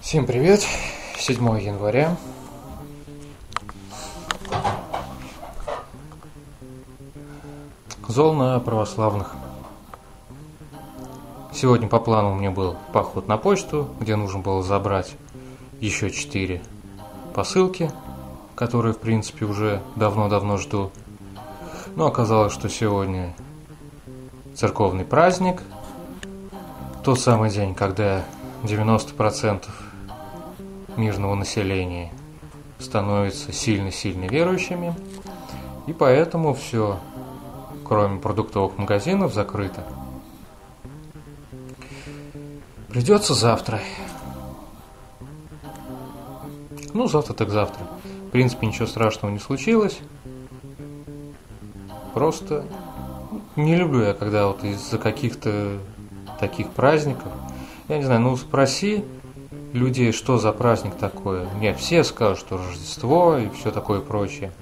Всем привет! 7 января. Зол на православных. Сегодня по плану у меня был поход на почту, где нужно было забрать еще четыре посылки, которые, в принципе, уже давно-давно жду. Но оказалось, что сегодня церковный праздник, тот самый день, когда 90% мирного населения становятся сильно-сильно верующими, и поэтому все, кроме продуктовых магазинов, закрыто. Придется завтра. Ну, завтра так завтра. В принципе, ничего страшного не случилось. Просто не люблю я, когда вот из-за каких-то таких праздников, я не знаю, ну спроси людей, что за праздник такое. Нет, все скажут, что Рождество и все такое прочее.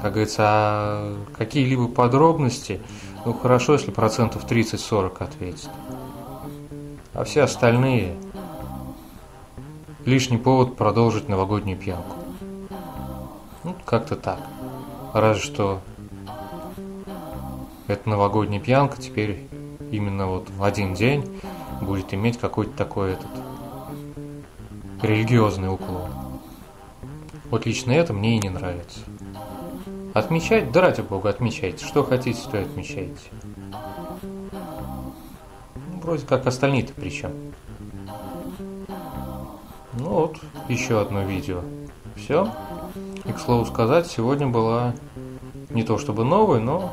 Как говорится, а какие-либо подробности, ну хорошо, если процентов 30-40 ответит. А все остальные лишний повод продолжить новогоднюю пьянку. Ну, как-то так. Разве что эта новогодняя пьянка теперь именно вот в один день будет иметь какой-то такой этот религиозный уклон. Вот лично это мне и не нравится. Отмечать? Да ради бога, отмечайте. Что хотите, то и отмечайте. Ну, вроде как остальные-то при чем. Ну вот, еще одно видео. Все. И, к слову сказать, сегодня была не то чтобы новая, но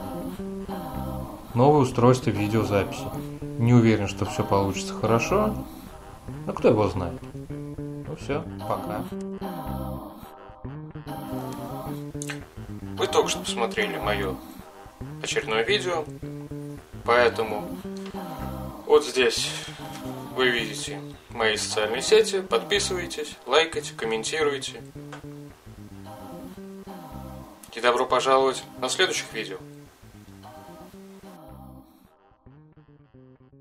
новое устройство видеозаписи. Не уверен, что все получится хорошо, но кто его знает. Ну все, пока. Вы только что посмотрели мое очередное видео, поэтому вот здесь вы видите мои социальные сети, подписывайтесь, лайкайте, комментируйте. И добро пожаловать на следующих видео. Mm-hmm.